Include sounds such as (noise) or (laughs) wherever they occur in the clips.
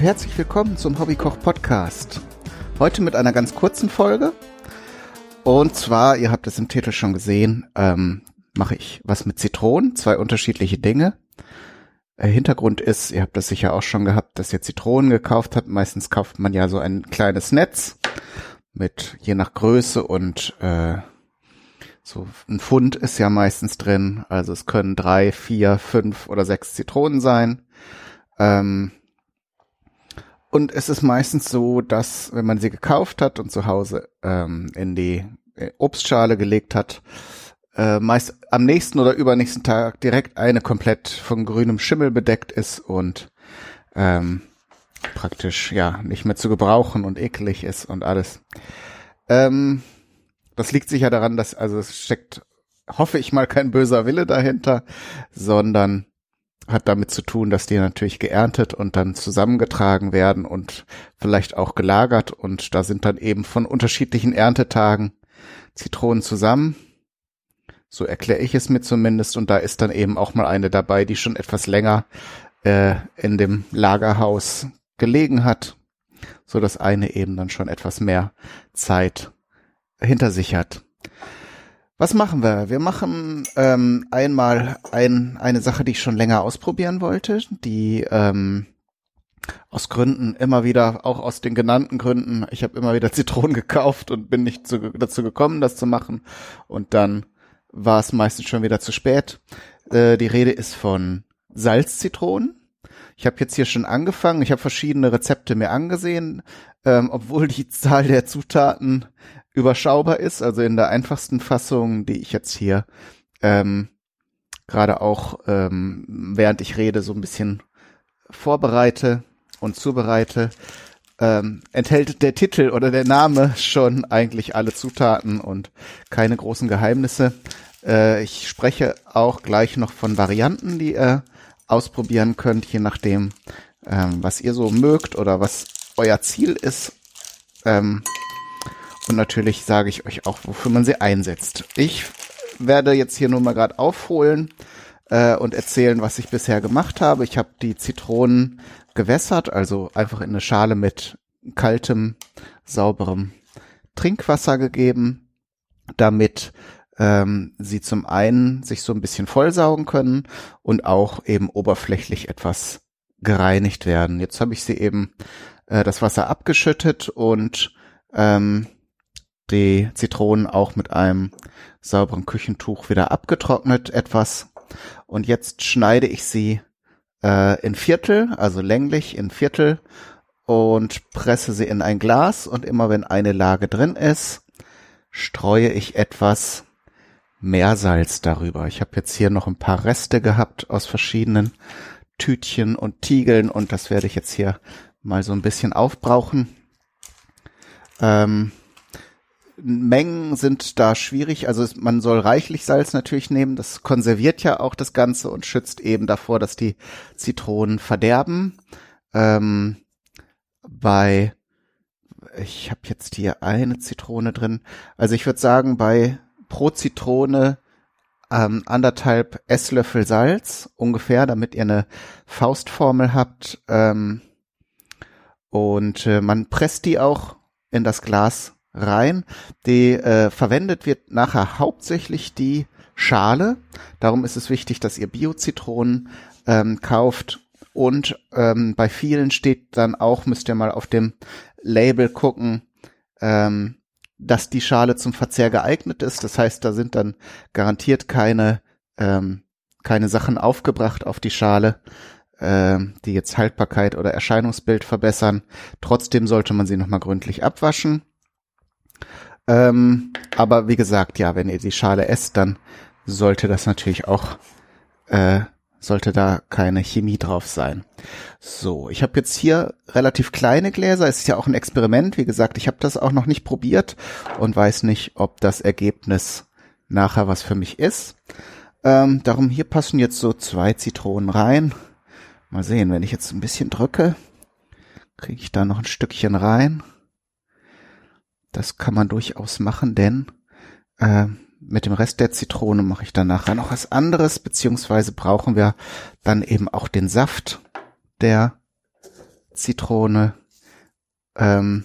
Und herzlich willkommen zum Hobbykoch Podcast. Heute mit einer ganz kurzen Folge. Und zwar, ihr habt es im Titel schon gesehen, ähm, mache ich was mit Zitronen, zwei unterschiedliche Dinge. Äh, Hintergrund ist, ihr habt das sicher auch schon gehabt, dass ihr Zitronen gekauft habt. Meistens kauft man ja so ein kleines Netz mit je nach Größe und äh, so ein Pfund ist ja meistens drin. Also es können drei, vier, fünf oder sechs Zitronen sein. Ähm, und es ist meistens so, dass wenn man sie gekauft hat und zu Hause ähm, in die äh, Obstschale gelegt hat, äh, meist am nächsten oder übernächsten Tag direkt eine komplett von grünem Schimmel bedeckt ist und ähm, praktisch ja nicht mehr zu gebrauchen und eklig ist und alles. Ähm, das liegt sicher daran, dass also es steckt, hoffe ich mal, kein böser Wille dahinter, sondern hat damit zu tun, dass die natürlich geerntet und dann zusammengetragen werden und vielleicht auch gelagert und da sind dann eben von unterschiedlichen Erntetagen Zitronen zusammen. So erkläre ich es mir zumindest und da ist dann eben auch mal eine dabei, die schon etwas länger äh, in dem Lagerhaus gelegen hat, so dass eine eben dann schon etwas mehr Zeit hinter sich hat. Was machen wir? Wir machen ähm, einmal ein, eine Sache, die ich schon länger ausprobieren wollte, die ähm, aus Gründen immer wieder, auch aus den genannten Gründen, ich habe immer wieder (laughs) Zitronen gekauft und bin nicht zu, dazu gekommen, das zu machen. Und dann war es meistens schon wieder zu spät. Äh, die Rede ist von Salzzitronen. Ich habe jetzt hier schon angefangen. Ich habe verschiedene Rezepte mir angesehen, ähm, obwohl die Zahl der Zutaten überschaubar ist, also in der einfachsten Fassung, die ich jetzt hier ähm, gerade auch ähm, während ich rede so ein bisschen vorbereite und zubereite, ähm, enthält der Titel oder der Name schon eigentlich alle Zutaten und keine großen Geheimnisse. Äh, ich spreche auch gleich noch von Varianten, die ihr ausprobieren könnt, je nachdem, ähm, was ihr so mögt oder was euer Ziel ist. Ähm, und natürlich sage ich euch auch, wofür man sie einsetzt. Ich werde jetzt hier nur mal gerade aufholen äh, und erzählen, was ich bisher gemacht habe. Ich habe die Zitronen gewässert, also einfach in eine Schale mit kaltem, sauberem Trinkwasser gegeben, damit ähm, sie zum einen sich so ein bisschen vollsaugen können und auch eben oberflächlich etwas gereinigt werden. Jetzt habe ich sie eben äh, das Wasser abgeschüttet und ähm, die Zitronen auch mit einem sauberen Küchentuch wieder abgetrocknet etwas. Und jetzt schneide ich sie äh, in Viertel, also länglich in Viertel und presse sie in ein Glas und immer wenn eine Lage drin ist, streue ich etwas Meersalz darüber. Ich habe jetzt hier noch ein paar Reste gehabt aus verschiedenen Tütchen und Tiegeln und das werde ich jetzt hier mal so ein bisschen aufbrauchen. Ähm, Mengen sind da schwierig. Also man soll reichlich Salz natürlich nehmen. Das konserviert ja auch das Ganze und schützt eben davor, dass die Zitronen verderben. Ähm, bei, ich habe jetzt hier eine Zitrone drin. Also ich würde sagen, bei pro Zitrone ähm, anderthalb Esslöffel Salz ungefähr, damit ihr eine Faustformel habt. Ähm, und äh, man presst die auch in das Glas rein. Die äh, verwendet wird nachher hauptsächlich die Schale. Darum ist es wichtig, dass ihr Bio-Zitronen ähm, kauft. Und ähm, bei vielen steht dann auch, müsst ihr mal auf dem Label gucken, ähm, dass die Schale zum Verzehr geeignet ist. Das heißt, da sind dann garantiert keine, ähm, keine Sachen aufgebracht auf die Schale, äh, die jetzt Haltbarkeit oder Erscheinungsbild verbessern. Trotzdem sollte man sie nochmal gründlich abwaschen. Ähm, aber wie gesagt, ja, wenn ihr die Schale esst, dann sollte das natürlich auch, äh, sollte da keine Chemie drauf sein. So, ich habe jetzt hier relativ kleine Gläser. Es ist ja auch ein Experiment. Wie gesagt, ich habe das auch noch nicht probiert und weiß nicht, ob das Ergebnis nachher was für mich ist. Ähm, darum hier passen jetzt so zwei Zitronen rein. Mal sehen, wenn ich jetzt ein bisschen drücke, kriege ich da noch ein Stückchen rein. Das kann man durchaus machen, denn äh, mit dem Rest der Zitrone mache ich dann nachher noch was anderes, beziehungsweise brauchen wir dann eben auch den Saft der Zitrone. Ähm,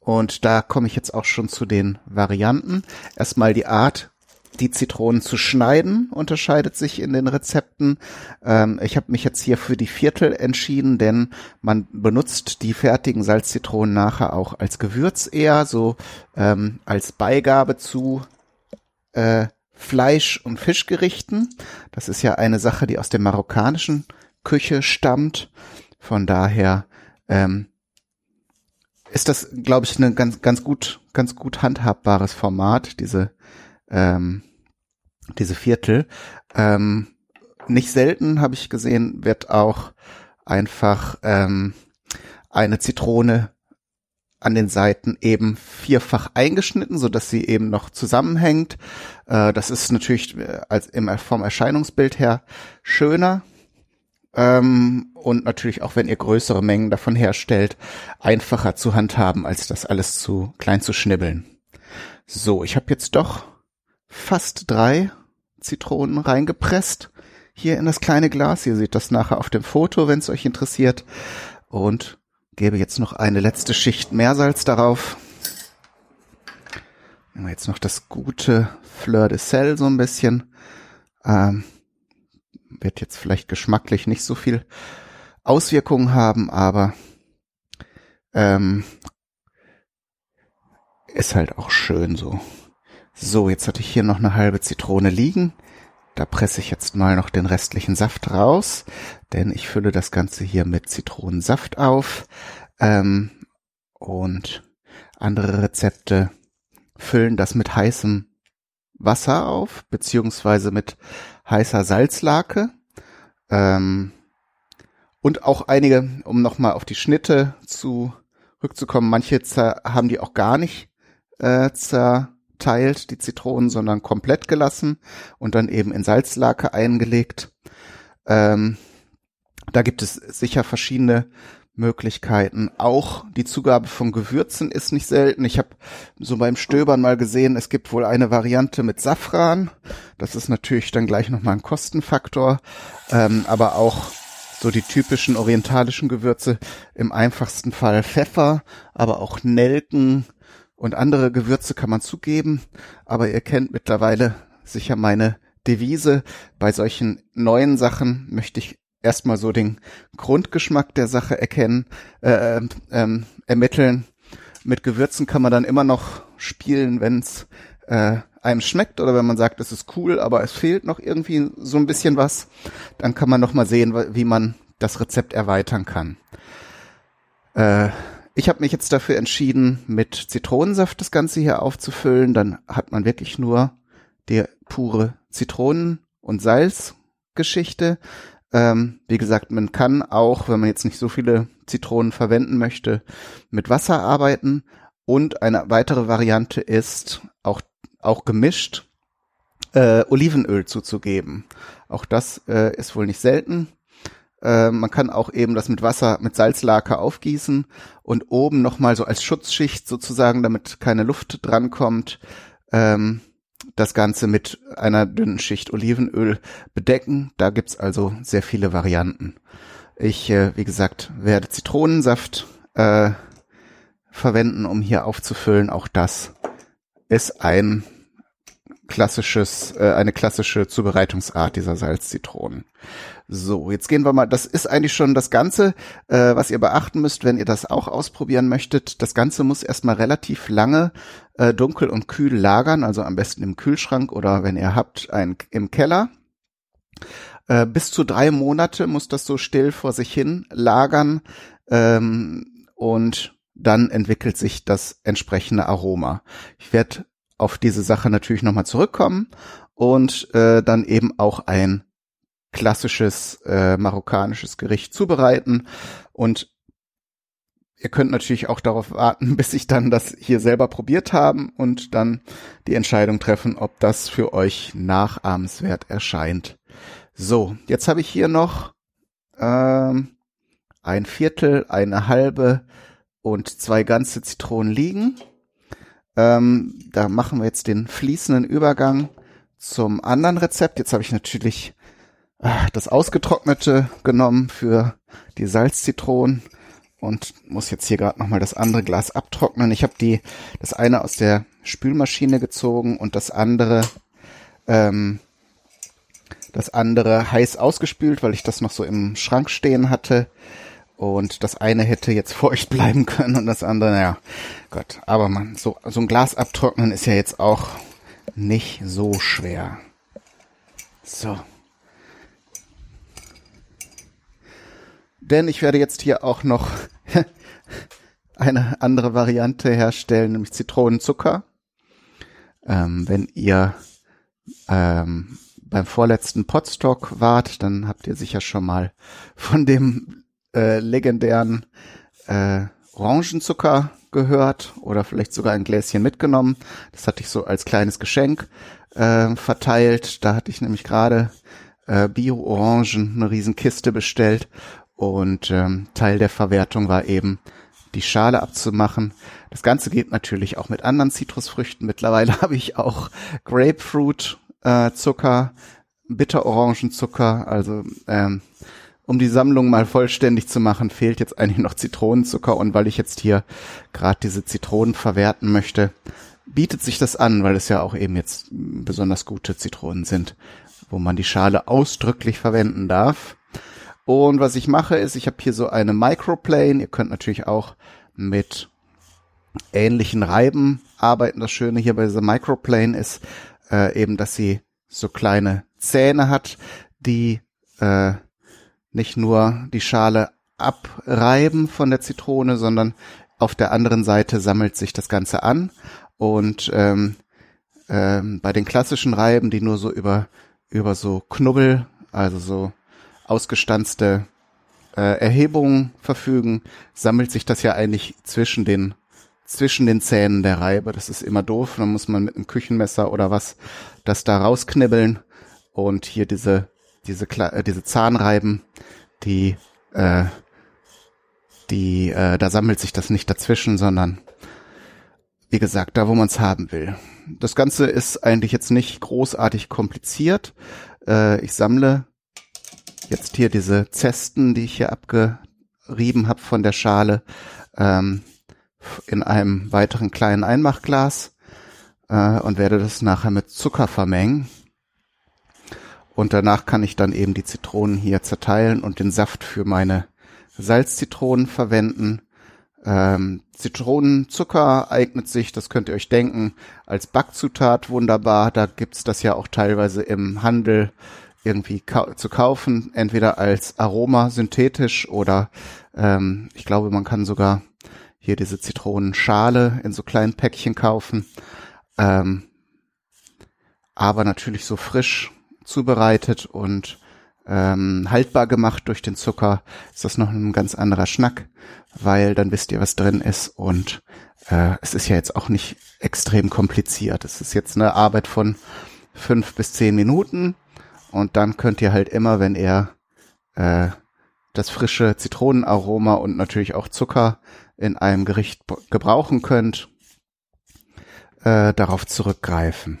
und da komme ich jetzt auch schon zu den Varianten. Erstmal die Art, die Zitronen zu schneiden, unterscheidet sich in den Rezepten. Ähm, ich habe mich jetzt hier für die Viertel entschieden, denn man benutzt die fertigen Salzzitronen nachher auch als Gewürz eher, so ähm, als Beigabe zu äh, Fleisch- und Fischgerichten. Das ist ja eine Sache, die aus der marokkanischen Küche stammt. Von daher ähm, ist das, glaube ich, ein ganz, ganz gut, ganz gut handhabbares Format, diese, ähm, diese Viertel. Ähm, nicht selten habe ich gesehen, wird auch einfach ähm, eine Zitrone an den Seiten eben vierfach eingeschnitten, so dass sie eben noch zusammenhängt. Äh, das ist natürlich äh, als im, vom Erscheinungsbild her schöner. Ähm, und natürlich auch, wenn ihr größere Mengen davon herstellt, einfacher zu handhaben, als das alles zu klein zu schnibbeln. So, ich habe jetzt doch fast drei Zitronen reingepresst hier in das kleine Glas. Ihr seht das nachher auf dem Foto, wenn es euch interessiert. Und gebe jetzt noch eine letzte Schicht Meersalz darauf. Nehmen wir jetzt noch das gute Fleur de Sel so ein bisschen. Ähm, wird jetzt vielleicht geschmacklich nicht so viel Auswirkungen haben, aber ähm, ist halt auch schön so. So, jetzt hatte ich hier noch eine halbe Zitrone liegen. Da presse ich jetzt mal noch den restlichen Saft raus, denn ich fülle das Ganze hier mit Zitronensaft auf. Ähm, und andere Rezepte füllen das mit heißem Wasser auf, beziehungsweise mit heißer Salzlake. Ähm, und auch einige, um nochmal auf die Schnitte zu rückzukommen, manche haben die auch gar nicht äh, zerteilt, die Zitronen, sondern komplett gelassen und dann eben in Salzlake eingelegt. Ähm, da gibt es sicher verschiedene Möglichkeiten. Auch die Zugabe von Gewürzen ist nicht selten. Ich habe so beim Stöbern mal gesehen, es gibt wohl eine Variante mit Safran. Das ist natürlich dann gleich nochmal ein Kostenfaktor. Ähm, aber auch so die typischen orientalischen Gewürze, im einfachsten Fall Pfeffer, aber auch Nelken und andere Gewürze kann man zugeben. Aber ihr kennt mittlerweile sicher meine Devise. Bei solchen neuen Sachen möchte ich erstmal so den Grundgeschmack der Sache erkennen, äh, ähm, ermitteln. Mit Gewürzen kann man dann immer noch spielen, wenn es äh, einem schmeckt oder wenn man sagt, es ist cool, aber es fehlt noch irgendwie so ein bisschen was, dann kann man noch mal sehen, wie man das Rezept erweitern kann. Äh, ich habe mich jetzt dafür entschieden, mit Zitronensaft das Ganze hier aufzufüllen. Dann hat man wirklich nur die pure Zitronen- und Salzgeschichte. Ähm, wie gesagt, man kann auch, wenn man jetzt nicht so viele Zitronen verwenden möchte, mit Wasser arbeiten. Und eine weitere Variante ist, auch, auch gemischt, äh, Olivenöl zuzugeben. Auch das äh, ist wohl nicht selten. Äh, man kann auch eben das mit Wasser, mit Salzlake aufgießen und oben nochmal so als Schutzschicht sozusagen, damit keine Luft drankommt, ähm, das Ganze mit einer dünnen Schicht Olivenöl bedecken. Da gibt's also sehr viele Varianten. Ich, äh, wie gesagt, werde Zitronensaft äh, verwenden, um hier aufzufüllen. Auch das ist ein klassisches, äh, eine klassische Zubereitungsart dieser Salzzitronen. So, jetzt gehen wir mal, das ist eigentlich schon das Ganze, äh, was ihr beachten müsst, wenn ihr das auch ausprobieren möchtet. Das Ganze muss erstmal relativ lange äh, dunkel und kühl lagern, also am besten im Kühlschrank oder wenn ihr habt, ein, im Keller. Äh, bis zu drei Monate muss das so still vor sich hin lagern ähm, und dann entwickelt sich das entsprechende Aroma. Ich werde auf diese Sache natürlich nochmal zurückkommen und äh, dann eben auch ein klassisches äh, marokkanisches Gericht zubereiten und Ihr könnt natürlich auch darauf warten, (laughs) bis ich dann das hier selber probiert haben und dann die Entscheidung treffen, ob das für euch nachahmenswert erscheint. So, jetzt habe ich hier noch ähm, ein Viertel, eine halbe und zwei ganze Zitronen liegen. Ähm, da machen wir jetzt den fließenden Übergang zum anderen Rezept. Jetzt habe ich natürlich ah, das Ausgetrocknete genommen für die Salzzitronen und muss jetzt hier gerade nochmal das andere Glas abtrocknen. Ich habe die das eine aus der Spülmaschine gezogen und das andere ähm, das andere heiß ausgespült, weil ich das noch so im Schrank stehen hatte. Und das eine hätte jetzt feucht bleiben können und das andere, naja, Gott. Aber man, so, so ein Glas abtrocknen ist ja jetzt auch nicht so schwer. So. Denn ich werde jetzt hier auch noch (laughs) eine andere Variante herstellen, nämlich Zitronenzucker. Ähm, wenn ihr ähm, beim vorletzten Potstock wart, dann habt ihr sicher schon mal von dem äh, legendären äh, Orangenzucker gehört oder vielleicht sogar ein Gläschen mitgenommen. Das hatte ich so als kleines Geschenk äh, verteilt. Da hatte ich nämlich gerade äh, Bio-Orangen, eine Riesenkiste bestellt und ähm, Teil der Verwertung war eben die Schale abzumachen. Das Ganze geht natürlich auch mit anderen Zitrusfrüchten. Mittlerweile (laughs) habe ich auch Grapefruit äh, Zucker, Bitterorangenzucker, also ähm, um die Sammlung mal vollständig zu machen, fehlt jetzt eigentlich noch Zitronenzucker und weil ich jetzt hier gerade diese Zitronen verwerten möchte, bietet sich das an, weil es ja auch eben jetzt besonders gute Zitronen sind, wo man die Schale ausdrücklich verwenden darf. Und was ich mache, ist, ich habe hier so eine Microplane. Ihr könnt natürlich auch mit ähnlichen Reiben arbeiten. Das Schöne hier bei dieser Microplane ist äh, eben, dass sie so kleine Zähne hat, die äh, nicht nur die Schale abreiben von der Zitrone, sondern auf der anderen Seite sammelt sich das Ganze an. Und ähm, ähm, bei den klassischen Reiben, die nur so über, über so Knubbel, also so ausgestanzte äh, Erhebungen verfügen, sammelt sich das ja eigentlich zwischen den zwischen den Zähnen der Reibe. Das ist immer doof. Dann muss man mit einem Küchenmesser oder was das da rausknibbeln. Und hier diese diese äh, diese Zahnreiben, die äh, die äh, da sammelt sich das nicht dazwischen, sondern wie gesagt, da wo man es haben will. Das Ganze ist eigentlich jetzt nicht großartig kompliziert. Äh, ich sammle jetzt hier diese Zesten, die ich hier abgerieben habe von der Schale, ähm, in einem weiteren kleinen Einmachglas äh, und werde das nachher mit Zucker vermengen. Und danach kann ich dann eben die Zitronen hier zerteilen und den Saft für meine Salzzitronen verwenden. Ähm, Zitronenzucker eignet sich, das könnt ihr euch denken, als Backzutat wunderbar. Da gibt's das ja auch teilweise im Handel irgendwie ka zu kaufen, entweder als Aroma synthetisch oder ähm, ich glaube, man kann sogar hier diese Zitronenschale in so kleinen Päckchen kaufen. Ähm, aber natürlich so frisch zubereitet und ähm, haltbar gemacht durch den Zucker, ist das noch ein ganz anderer Schnack, weil dann wisst ihr, was drin ist und äh, es ist ja jetzt auch nicht extrem kompliziert. Es ist jetzt eine Arbeit von fünf bis zehn Minuten und dann könnt ihr halt immer, wenn ihr äh, das frische Zitronenaroma und natürlich auch Zucker in einem Gericht gebrauchen könnt, äh, darauf zurückgreifen.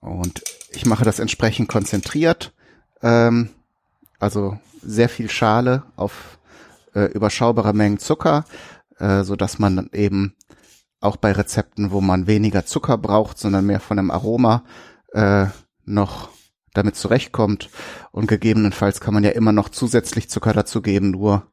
Und ich mache das entsprechend konzentriert, ähm, also sehr viel Schale auf äh, überschaubare Mengen Zucker, äh, so dass man eben auch bei Rezepten, wo man weniger Zucker braucht, sondern mehr von dem Aroma äh, noch damit zurechtkommt. Und gegebenenfalls kann man ja immer noch zusätzlich Zucker dazu geben, nur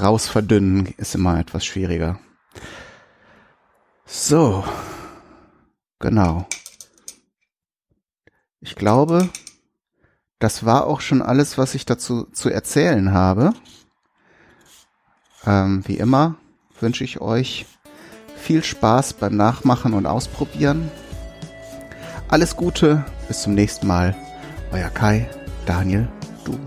raus verdünnen ist immer etwas schwieriger. So, genau. Ich glaube, das war auch schon alles, was ich dazu zu erzählen habe. Ähm, wie immer wünsche ich euch viel Spaß beim Nachmachen und Ausprobieren. Alles Gute, bis zum nächsten Mal. Euer Kai, Daniel, du.